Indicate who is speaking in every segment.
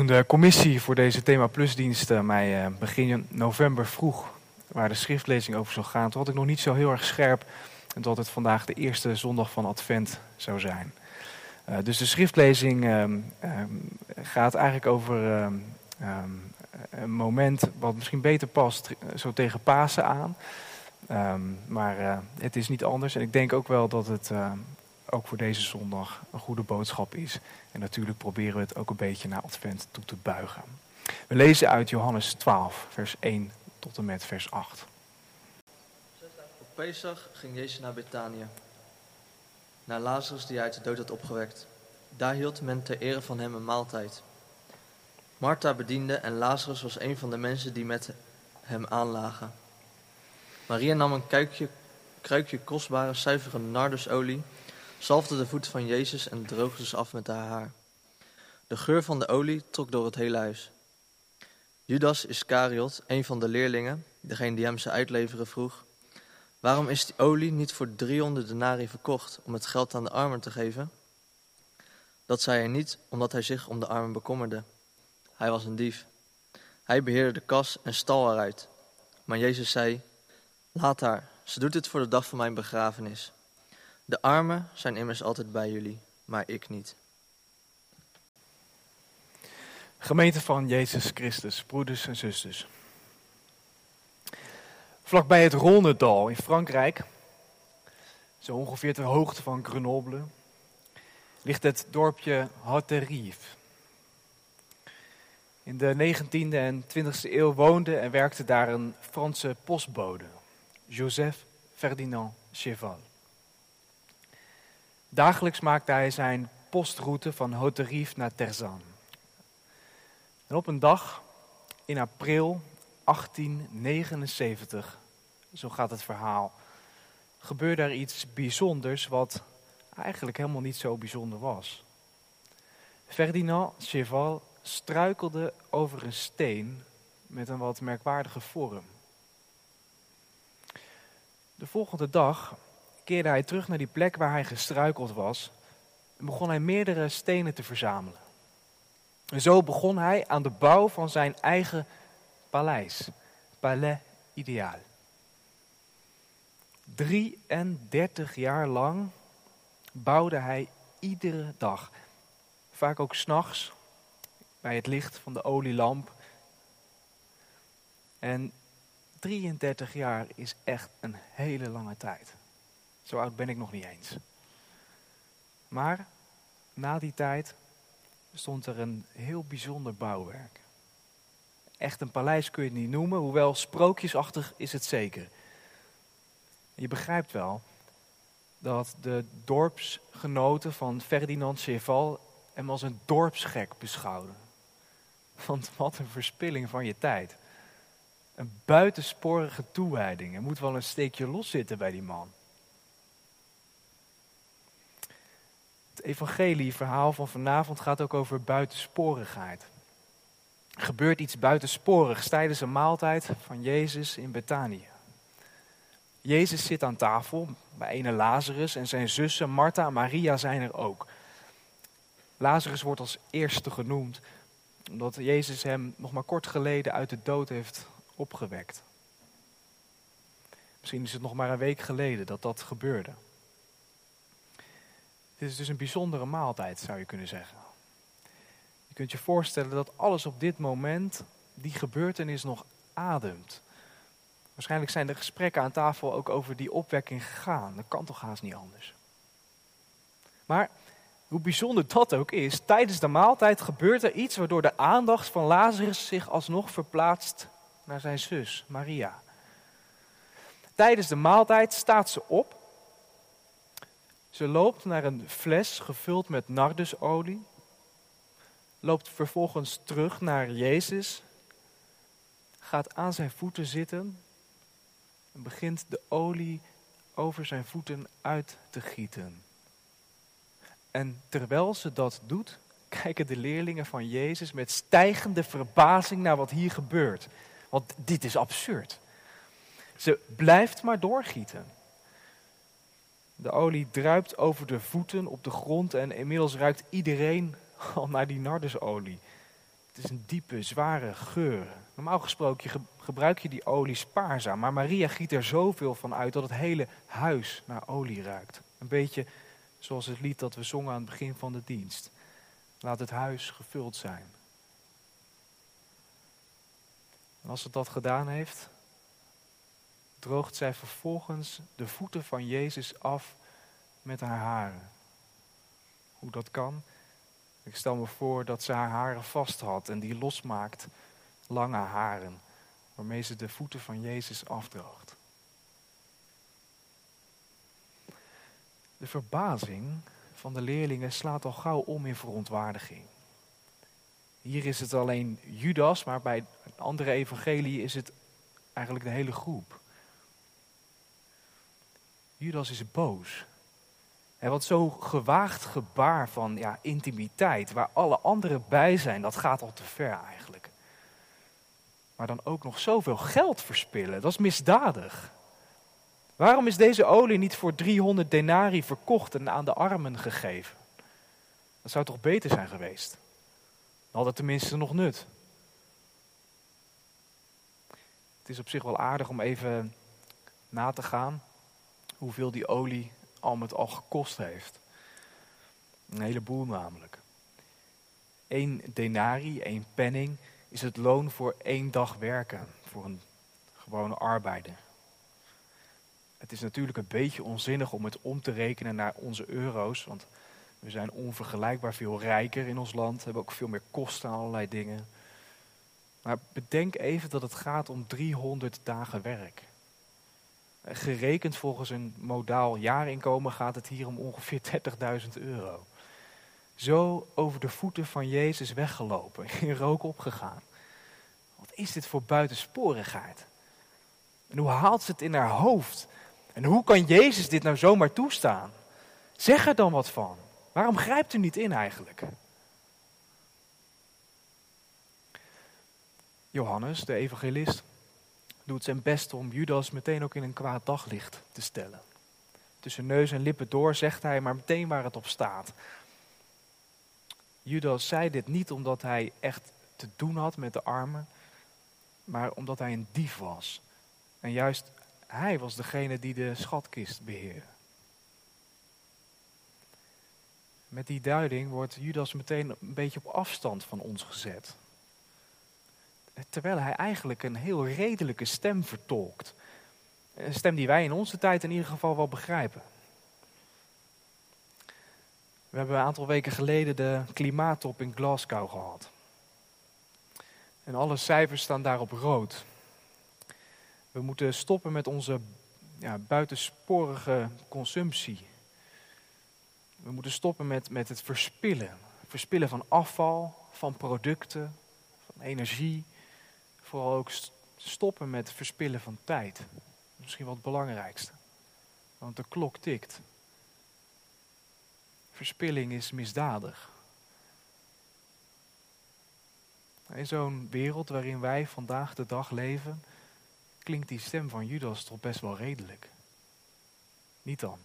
Speaker 1: Toen de commissie voor deze Thema Plus diensten mij uh, begin november vroeg waar de schriftlezing over zou gaan, toen had ik nog niet zo heel erg scherp dat het vandaag de eerste zondag van Advent zou zijn. Uh, dus de schriftlezing uh, gaat eigenlijk over ehm, ehm, een moment wat misschien beter past zo tegen Pasen aan. maar het is niet anders en ik denk ook wel dat het ook voor deze zondag een goede boodschap is. En natuurlijk proberen we het ook een beetje naar Advent toe te buigen. We lezen uit Johannes 12, vers 1 tot en met vers 8.
Speaker 2: Op Pesach ging Jezus naar Betanië, naar Lazarus die hij uit de dood had opgewekt. Daar hield men ter ere van hem een maaltijd. Martha bediende en Lazarus was een van de mensen die met hem aanlagen. Maria nam een kuikje, kruikje kostbare, zuivere nardusolie zalfde de voeten van Jezus en droogde ze af met haar haar. De geur van de olie trok door het hele huis. Judas Iscariot, een van de leerlingen, degene die hem ze uitleveren, vroeg: Waarom is die olie niet voor 300 denari verkocht om het geld aan de armen te geven? Dat zei hij niet omdat hij zich om de armen bekommerde. Hij was een dief. Hij beheerde de kas en stal eruit. Maar Jezus zei: Laat haar, ze doet dit voor de dag van mijn begrafenis. De armen zijn immers altijd bij jullie, maar ik niet.
Speaker 1: Gemeente van Jezus Christus, broeders en zusters. Vlakbij het Rhônedal in Frankrijk, zo ongeveer ter hoogte van Grenoble, ligt het dorpje Hauterive. In de 19e en 20e eeuw woonde en werkte daar een Franse postbode, Joseph Ferdinand Cheval. Dagelijks maakte hij zijn postroute van Hauterive naar Terzan. En op een dag in april 1879, zo gaat het verhaal, gebeurde er iets bijzonders wat eigenlijk helemaal niet zo bijzonder was. Ferdinand Cheval struikelde over een steen met een wat merkwaardige vorm. De volgende dag keerde hij terug naar die plek waar hij gestruikeld was en begon hij meerdere stenen te verzamelen. En zo begon hij aan de bouw van zijn eigen paleis, Palais Ideaal. 33 jaar lang bouwde hij iedere dag, vaak ook s'nachts, bij het licht van de olielamp. En 33 jaar is echt een hele lange tijd. Zo oud ben ik nog niet eens. Maar na die tijd stond er een heel bijzonder bouwwerk. Echt een paleis kun je het niet noemen, hoewel sprookjesachtig is het zeker. Je begrijpt wel dat de dorpsgenoten van Ferdinand Cheval hem als een dorpsgek beschouwden. Want wat een verspilling van je tijd. Een buitensporige toewijding. Er moet wel een steekje los zitten bij die man. Het evangelieverhaal van vanavond gaat ook over buitensporigheid. Er gebeurt iets buitensporigs tijdens een maaltijd van Jezus in Betanië. Jezus zit aan tafel bij ene Lazarus en zijn zussen Martha en Maria zijn er ook. Lazarus wordt als eerste genoemd omdat Jezus hem nog maar kort geleden uit de dood heeft opgewekt. Misschien is het nog maar een week geleden dat dat gebeurde. Dit is dus een bijzondere maaltijd, zou je kunnen zeggen. Je kunt je voorstellen dat alles op dit moment, die gebeurtenis nog ademt. Waarschijnlijk zijn de gesprekken aan tafel ook over die opwekking gegaan. Dat kan toch haast niet anders. Maar hoe bijzonder dat ook is, tijdens de maaltijd gebeurt er iets waardoor de aandacht van Lazarus zich alsnog verplaatst naar zijn zus, Maria. Tijdens de maaltijd staat ze op ze loopt naar een fles gevuld met nardusolie, loopt vervolgens terug naar Jezus, gaat aan zijn voeten zitten en begint de olie over zijn voeten uit te gieten. En terwijl ze dat doet, kijken de leerlingen van Jezus met stijgende verbazing naar wat hier gebeurt. Want dit is absurd. Ze blijft maar doorgieten. De olie druipt over de voeten op de grond en inmiddels ruikt iedereen al naar die nardusolie. Het is een diepe, zware geur. Normaal gesproken gebruik je die olie spaarzaam, maar Maria giet er zoveel van uit dat het hele huis naar olie ruikt. Een beetje zoals het lied dat we zongen aan het begin van de dienst. Laat het huis gevuld zijn. En als het dat gedaan heeft, droogt zij vervolgens de voeten van Jezus af met haar haren. Hoe dat kan? Ik stel me voor dat ze haar haren vast had en die losmaakt, lange haren, waarmee ze de voeten van Jezus afdroogt. De verbazing van de leerlingen slaat al gauw om in verontwaardiging. Hier is het alleen Judas, maar bij een andere evangelie is het eigenlijk de hele groep. Judas is boos. En wat zo'n gewaagd gebaar van ja, intimiteit, waar alle anderen bij zijn, dat gaat al te ver eigenlijk. Maar dan ook nog zoveel geld verspillen, dat is misdadig. Waarom is deze olie niet voor 300 denari verkocht en aan de armen gegeven? Dat zou toch beter zijn geweest? Dan had het tenminste nog nut. Het is op zich wel aardig om even na te gaan hoeveel die olie al met al gekost heeft. Een heleboel namelijk. Eén denari, één penning, is het loon voor één dag werken voor een gewone arbeider. Het is natuurlijk een beetje onzinnig om het om te rekenen naar onze euro's, want we zijn onvergelijkbaar veel rijker in ons land, hebben ook veel meer kosten aan allerlei dingen. Maar bedenk even dat het gaat om 300 dagen werk. Gerekend volgens een modaal jaarinkomen gaat het hier om ongeveer 30.000 euro. Zo over de voeten van Jezus weggelopen, in rook opgegaan. Wat is dit voor buitensporigheid? En hoe haalt ze het in haar hoofd? En hoe kan Jezus dit nou zomaar toestaan? Zeg er dan wat van. Waarom grijpt u niet in eigenlijk? Johannes, de evangelist, doet zijn best om Judas meteen ook in een kwaad daglicht te stellen. Tussen neus en lippen door zegt hij maar meteen waar het op staat. Judas zei dit niet omdat hij echt te doen had met de armen, maar omdat hij een dief was. En juist hij was degene die de schatkist beheerde. Met die duiding wordt Judas meteen een beetje op afstand van ons gezet. Terwijl hij eigenlijk een heel redelijke stem vertolkt. Een stem die wij in onze tijd in ieder geval wel begrijpen. We hebben een aantal weken geleden de klimaattop in Glasgow gehad. En alle cijfers staan daarop rood. We moeten stoppen met onze ja, buitensporige consumptie. We moeten stoppen met, met het verspillen. Verspillen van afval, van producten, van energie. Vooral ook stoppen met verspillen van tijd. Misschien wel het belangrijkste. Want de klok tikt. Verspilling is misdadig. In zo'n wereld waarin wij vandaag de dag leven, klinkt die stem van Judas toch best wel redelijk. Niet dan.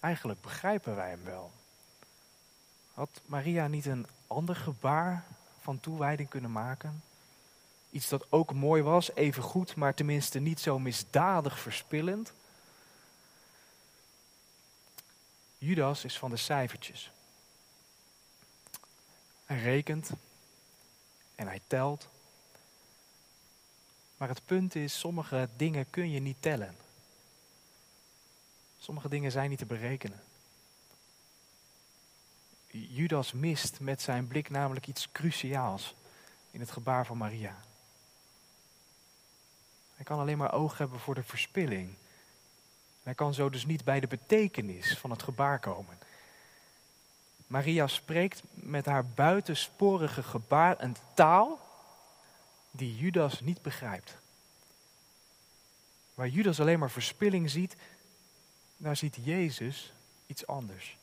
Speaker 1: Eigenlijk begrijpen wij hem wel. Had Maria niet een ander gebaar van toewijding kunnen maken? Iets dat ook mooi was, even goed, maar tenminste niet zo misdadig verspillend. Judas is van de cijfertjes. Hij rekent en hij telt. Maar het punt is, sommige dingen kun je niet tellen. Sommige dingen zijn niet te berekenen. Judas mist met zijn blik namelijk iets cruciaals in het gebaar van Maria. Hij kan alleen maar oog hebben voor de verspilling. Hij kan zo dus niet bij de betekenis van het gebaar komen. Maria spreekt met haar buitensporige gebaar een taal die Judas niet begrijpt. Waar Judas alleen maar verspilling ziet, daar ziet Jezus iets anders.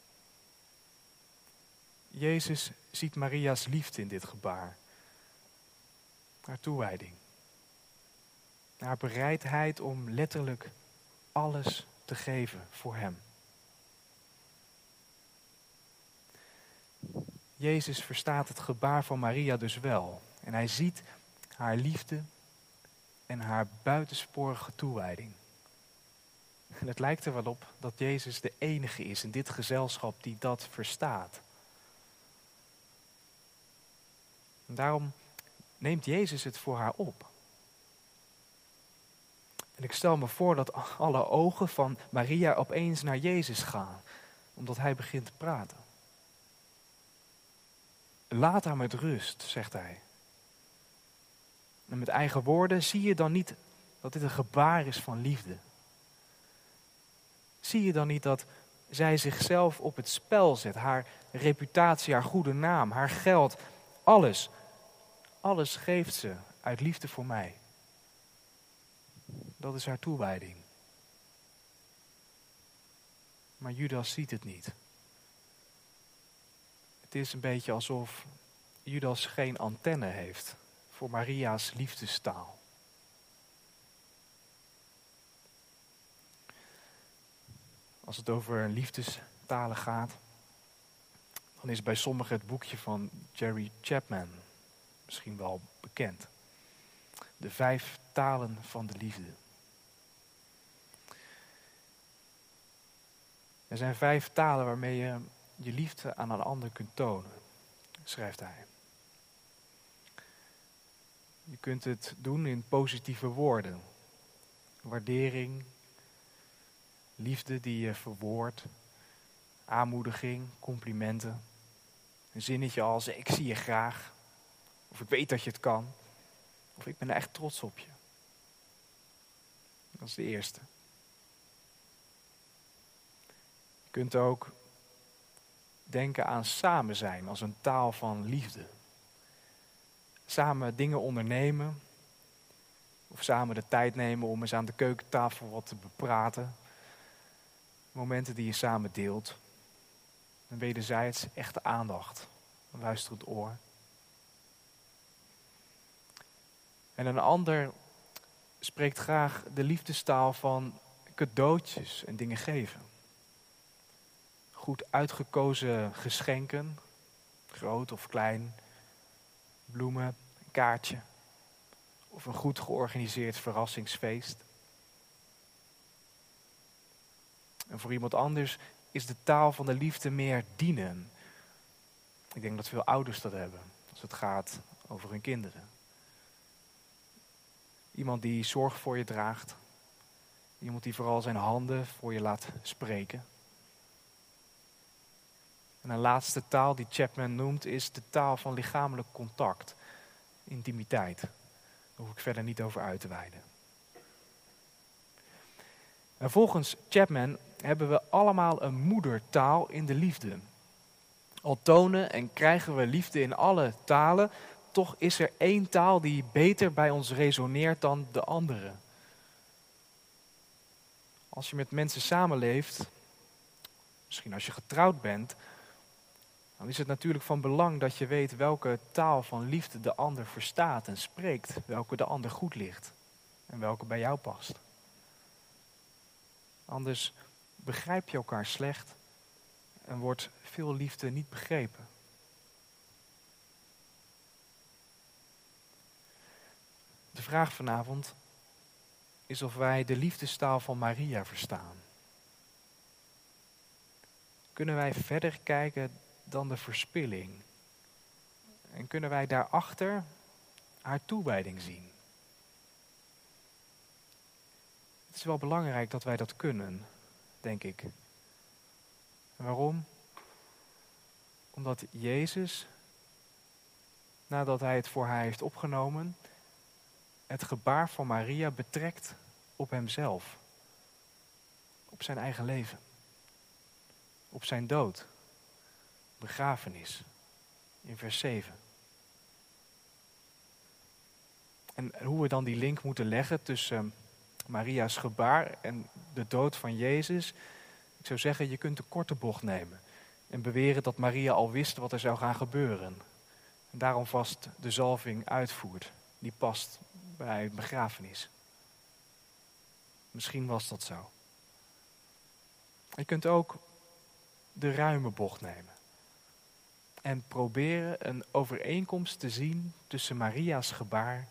Speaker 1: Jezus ziet Maria's liefde in dit gebaar. Haar toewijding. Haar bereidheid om letterlijk alles te geven voor Hem. Jezus verstaat het gebaar van Maria dus wel. En hij ziet haar liefde en haar buitensporige toewijding. En het lijkt er wel op dat Jezus de enige is in dit gezelschap die dat verstaat. En daarom neemt Jezus het voor haar op. En ik stel me voor dat alle ogen van Maria opeens naar Jezus gaan, omdat hij begint te praten. Laat haar met rust, zegt hij. En met eigen woorden zie je dan niet dat dit een gebaar is van liefde. Zie je dan niet dat zij zichzelf op het spel zet, haar reputatie, haar goede naam, haar geld, alles. Alles geeft ze uit liefde voor mij. Dat is haar toewijding. Maar Judas ziet het niet. Het is een beetje alsof Judas geen antenne heeft voor Maria's liefdestaal. Als het over liefdestalen gaat, dan is bij sommigen het boekje van Jerry Chapman misschien wel bekend. De vijf talen van de liefde. Er zijn vijf talen waarmee je je liefde aan een ander kunt tonen, schrijft hij. Je kunt het doen in positieve woorden. Waardering, liefde die je verwoordt, aanmoediging, complimenten. Een zinnetje als ik zie je graag, of ik weet dat je het kan, of ik ben er echt trots op je. Dat is de eerste. Je kunt ook denken aan samen zijn als een taal van liefde. Samen dingen ondernemen. Of samen de tijd nemen om eens aan de keukentafel wat te bepraten. Momenten die je samen deelt. En wederzijds echte aandacht. Een luisterend oor. En een ander spreekt graag de liefdestaal van cadeautjes en dingen geven goed uitgekozen geschenken, groot of klein, bloemen, een kaartje of een goed georganiseerd verrassingsfeest. En voor iemand anders is de taal van de liefde meer dienen. Ik denk dat veel ouders dat hebben als het gaat over hun kinderen. Iemand die zorg voor je draagt. Iemand die vooral zijn handen voor je laat spreken. En een laatste taal die Chapman noemt is de taal van lichamelijk contact, intimiteit. Daar hoef ik verder niet over uit te wijden. En volgens Chapman hebben we allemaal een moedertaal in de liefde. Al tonen en krijgen we liefde in alle talen, toch is er één taal die beter bij ons resoneert dan de andere. Als je met mensen samenleeft, misschien als je getrouwd bent, dan is het natuurlijk van belang dat je weet welke taal van liefde de ander verstaat en spreekt, welke de ander goed ligt en welke bij jou past. Anders begrijp je elkaar slecht en wordt veel liefde niet begrepen. De vraag vanavond is of wij de liefdestaal van Maria verstaan. Kunnen wij verder kijken dan de verspilling? En kunnen wij daarachter haar toewijding zien? Het is wel belangrijk dat wij dat kunnen, denk ik. En waarom? Omdat Jezus, nadat hij het voor haar heeft opgenomen, het gebaar van Maria betrekt op hemzelf, op zijn eigen leven, op zijn dood begrafenis. In vers 7. En hoe we dan die link moeten leggen tussen ehm, Maria's gebaar en de dood van Jezus. Ik zou zeggen, je kunt de korte bocht nemen. En beweren dat Maria al wist wat er zou gaan gebeuren. En daarom vast de zalving uitvoert. Die past bij begrafenis. Misschien was dat zo. Je kunt ook de ruime bocht nemen. en proberen een overeenkomst te zien tussen Maria's gebaar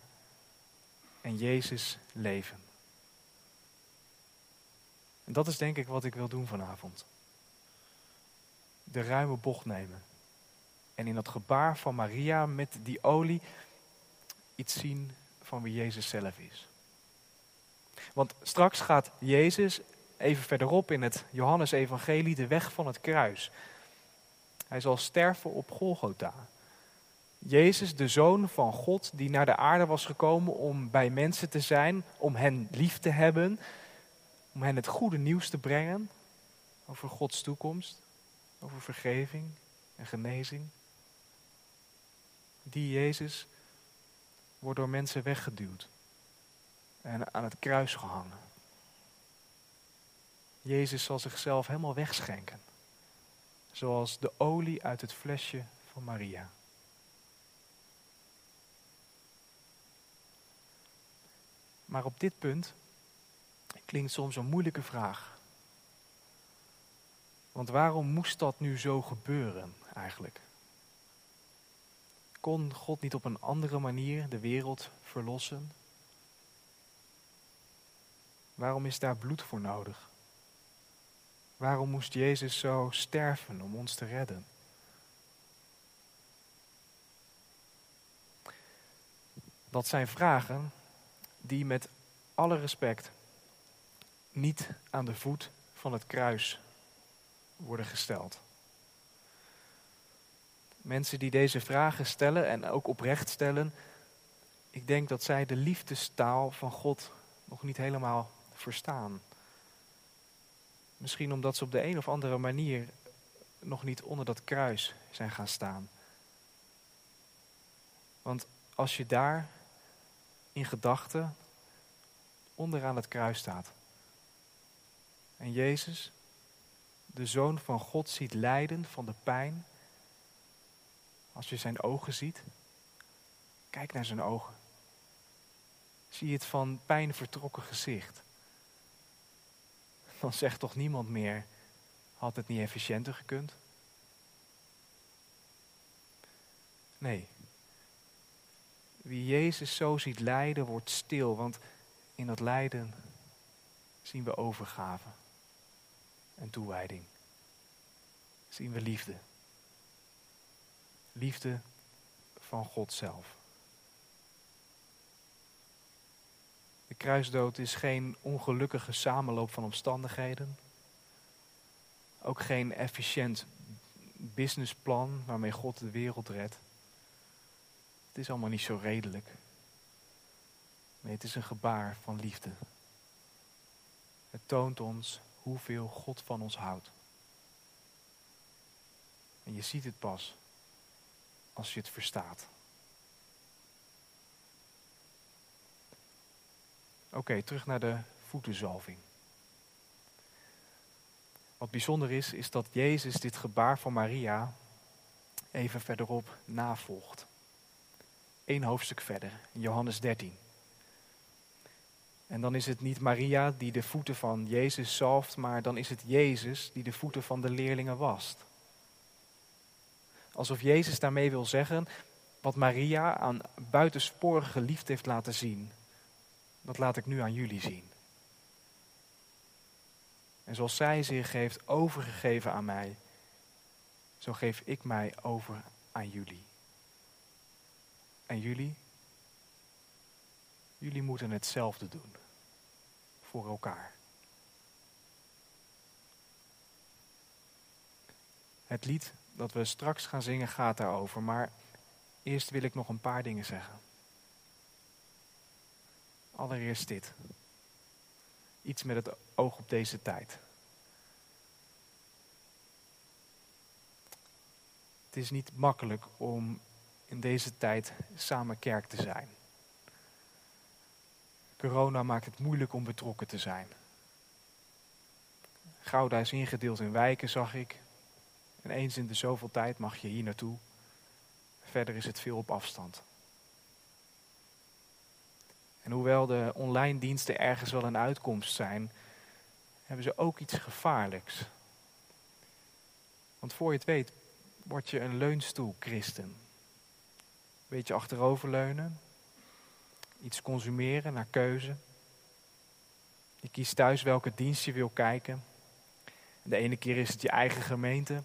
Speaker 1: en Jezus' leven. En dat is denk ik wat ik wil doen vanavond. De ruime bocht nemen. En in dat gebaar van Maria met die olie iets zien van wie Jezus zelf is. Want straks gaat Jezus even verderop in het Johannesevangelie de weg van het kruis. Hij zal sterven op Golgotha. Jezus, de Zoon van God, die naar de aarde was gekomen om bij mensen te zijn, om hen lief te hebben, om hen het goede nieuws te brengen over Gods toekomst, over vergeving en genezing. Die Jezus wordt door mensen weggeduwd en aan het kruis gehangen. Jezus zal zichzelf helemaal wegschenken, zoals de olie uit het flesje van Maria. Maar op dit punt klinkt soms een moeilijke vraag. Want waarom moest dat nu zo gebeuren eigenlijk? Kon God niet op een andere manier de wereld verlossen? Waarom is daar bloed voor nodig? Waarom moest Jezus zo sterven om ons te redden? Dat zijn vragen die met alle respect niet aan de voet van het kruis worden gesteld. Mensen die deze vragen stellen en ook oprecht stellen, ik denk dat zij de liefdestaal van God nog niet helemaal verstaan. Misschien omdat ze op de een of andere manier nog niet onder dat kruis zijn gaan staan. Want als je daar in gedachten onderaan het kruis staat en Jezus, de Zoon van God, ziet lijden van de pijn, als je zijn ogen ziet, kijk naar zijn ogen. Zie het van pijn vertrokken gezicht. Dan zegt toch niemand meer, had het niet efficiënter gekund? Nee. Wie Jezus zo ziet lijden, wordt stil, want in dat lijden zien we overgave en toewijding. Zien we liefde. Liefde van God zelf. De kruisdood is geen ongelukkige samenloop van omstandigheden. Ook geen efficiënt businessplan waarmee God de wereld redt. Het is allemaal niet zo redelijk. Nee, het is een gebaar van liefde. Het toont ons hoeveel God van ons houdt. En je ziet het pas als je het verstaat. Oké, terug naar de voetenzalving. Wat bijzonder is, is dat Jezus dit gebaar van Maria even verderop navolgt. Eén hoofdstuk verder, in Johannes 13. En dan is het niet Maria die de voeten van Jezus zalft, maar dan is het Jezus die de voeten van de leerlingen wast. Alsof Jezus daarmee wil zeggen, wat Maria aan buitensporige liefde heeft laten zien, dat laat ik nu aan jullie zien. En zoals zij zich heeft overgegeven aan mij, zo geef ik mij over aan jullie. En jullie? Jullie moeten hetzelfde doen voor elkaar. Het lied dat we straks gaan zingen gaat daarover, maar eerst wil ik nog een paar dingen zeggen. Allereerst dit. Iets met het oog op deze tijd. Het is niet makkelijk om in deze tijd samen kerk te zijn. Corona maakt het moeilijk om betrokken te zijn. Gouda is ingedeeld in wijken, zag ik. En eens in de zoveel tijd mag je hier naartoe. Verder is het veel op afstand. En hoewel de online diensten ergens wel een uitkomst zijn, hebben ze ook iets gevaarlijks. Want voor je het weet word je een leunstoel-christen. Beetje achteroverleunen, iets consumeren naar keuze. Je kiest thuis welke dienst je wil kijken. De ene keer is het je eigen gemeente,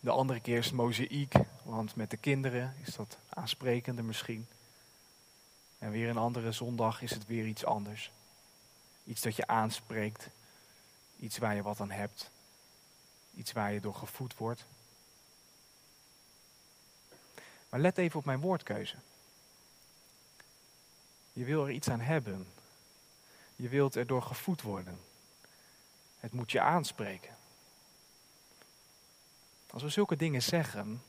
Speaker 1: de andere keer is het mozaïek, want met de kinderen is dat aansprekender misschien. En weer een andere zondag is het weer iets anders. Iets dat je aanspreekt, iets waar je wat aan hebt, iets waar je door gevoed wordt. Maar let even op mijn woordkeuze. Je wil er iets aan hebben. Je wilt er door gevoed worden. Het moet je aanspreken. Als we zulke dingen zeggen,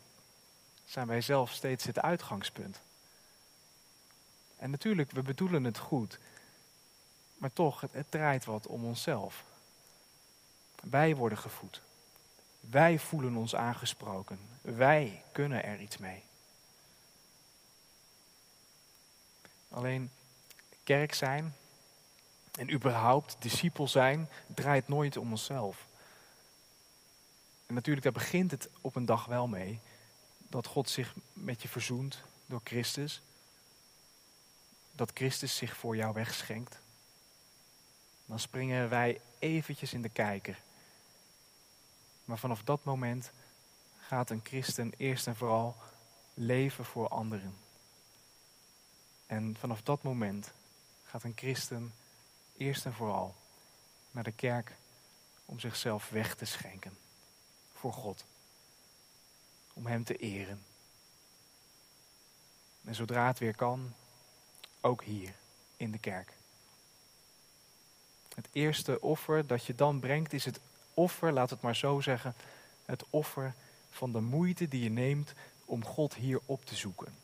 Speaker 1: zijn wij zelf steeds het uitgangspunt. En natuurlijk, we bedoelen het goed. Maar toch, het draait wat om onszelf. Wij worden gevoed. Wij voelen ons aangesproken. Wij kunnen er iets mee. Alleen kerk zijn en überhaupt discipel zijn draait nooit om onszelf. En natuurlijk, daar begint het op een dag wel mee. Dat God zich met je verzoent door Christus. Dat Christus zich voor jou wegschenkt. Dan springen wij eventjes in de kijker. Maar vanaf dat moment gaat een christen eerst en vooral leven voor anderen. En vanaf dat moment gaat een christen eerst en vooral naar de kerk om zichzelf weg te schenken voor God. Om Hem te eren. En zodra het weer kan, ook hier in de kerk. Het eerste offer dat je dan brengt is het offer, laat het maar zo zeggen, het offer van de moeite die je neemt om God hier op te zoeken.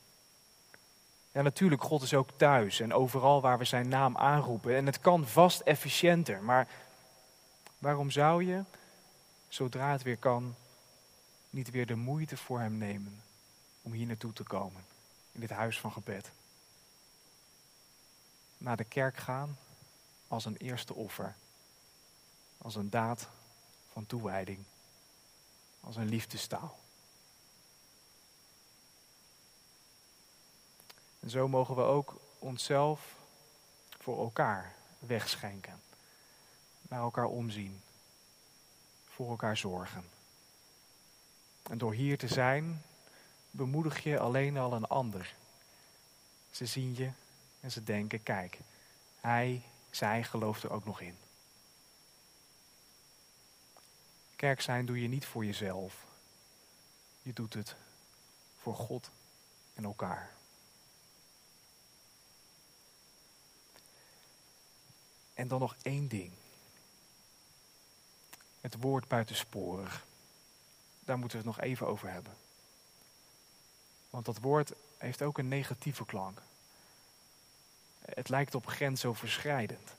Speaker 1: Ja, natuurlijk, God is ook thuis en overal waar we zijn naam aanroepen. En het kan vast efficiënter, maar waarom zou je, zodra het weer kan, niet weer de moeite voor Hem nemen om hier naartoe te komen, in dit huis van gebed? Naar de kerk gaan als een eerste offer, als een daad van toewijding, als een liefdestaal. En zo mogen we ook onszelf voor elkaar wegschenken. Naar elkaar omzien. Voor elkaar zorgen. En door hier te zijn, bemoedig je alleen al een ander. Ze zien je en ze denken, kijk, hij, zij gelooft er ook nog in. Kerk zijn doe je niet voor jezelf. Je doet het voor God en elkaar. En dan nog één ding. Het woord buitensporig. Daar moeten we het nog even over hebben. Want dat woord heeft ook een negatieve klank. Het lijkt op grensoverschrijdend.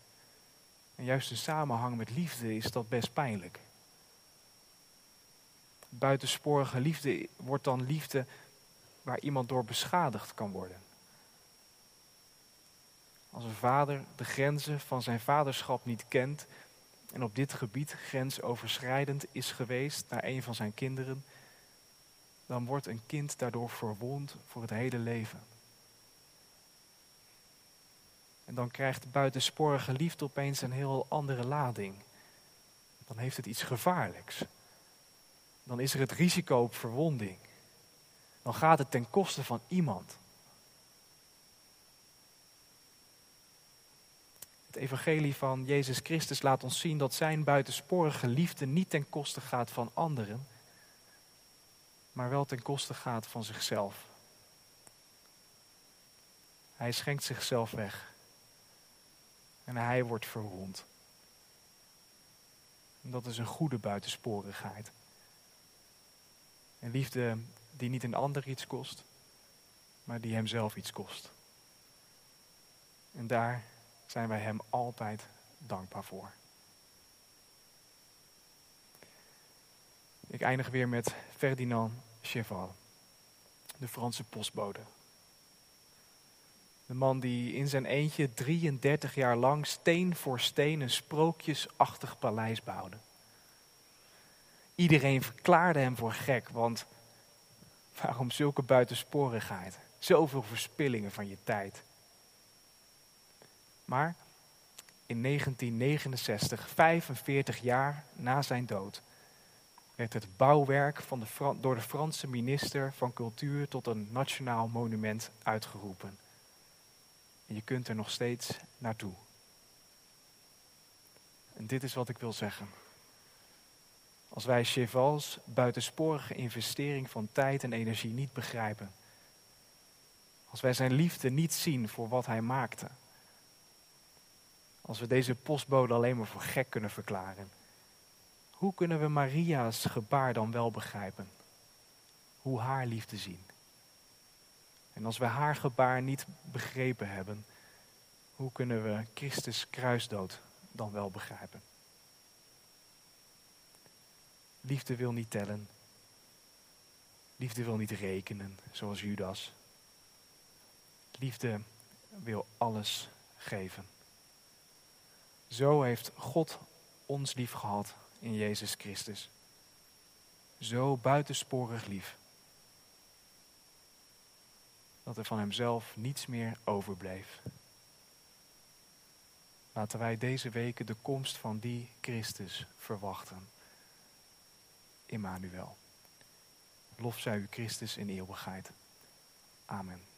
Speaker 1: En juist in samenhang met liefde is dat best pijnlijk. Buitensporige liefde wordt dan liefde waar iemand door beschadigd kan worden. Als een vader de grenzen van zijn vaderschap niet kent en op dit gebied grensoverschrijdend is geweest naar een van zijn kinderen, dan wordt een kind daardoor verwond voor het hele leven. En dan krijgt buitensporige liefde opeens een heel andere lading. Dan heeft het iets gevaarlijks. Dan is er het risico op verwonding. Dan gaat het ten koste van iemand. Het evangelie van Jezus Christus laat ons zien dat zijn buitensporige liefde niet ten koste gaat van anderen, maar wel ten koste gaat van zichzelf. Hij schenkt zichzelf weg en hij wordt verwond. En dat is een goede buitensporigheid. Een liefde die niet een ander iets kost, maar die hemzelf iets kost. En daar zijn wij Hem altijd dankbaar voor. Ik eindig weer met Ferdinand Cheval, de Franse postbode. De man die in zijn eentje 33 jaar lang steen voor steen een sprookjesachtig paleis bouwde. Iedereen verklaarde hem voor gek, want Waarom zulke buitensporigheid? Zoveel verspillingen van je tijd. Maar in 1969, 45 jaar na zijn dood, werd het bouwwerk van door de Franse minister van Cultuur tot een nationaal monument uitgeroepen. En je kunt er nog steeds naartoe. En dit is wat ik wil zeggen. Als wij Chevals buitensporige investering van tijd en energie niet begrijpen. Als wij zijn liefde niet zien voor wat hij maakte. Als we deze postbode alleen maar voor gek kunnen verklaren. Hoe kunnen we Maria's gebaar dan wel begrijpen? Hoe haar liefde zien? En als we haar gebaar niet begrepen hebben, hoe kunnen we Christus kruisdood dan wel begrijpen? Liefde wil niet tellen. Liefde wil niet rekenen, zoals Judas. Liefde wil alles geven. Zo heeft God ons lief gehad in Jezus Christus. Zo buitensporig lief. Dat er van Hemzelf niets meer overbleef. Laten wij deze weken de komst van die Christus verwachten. Immanuel. Lof zij u Christus in eeuwigheid. Amen.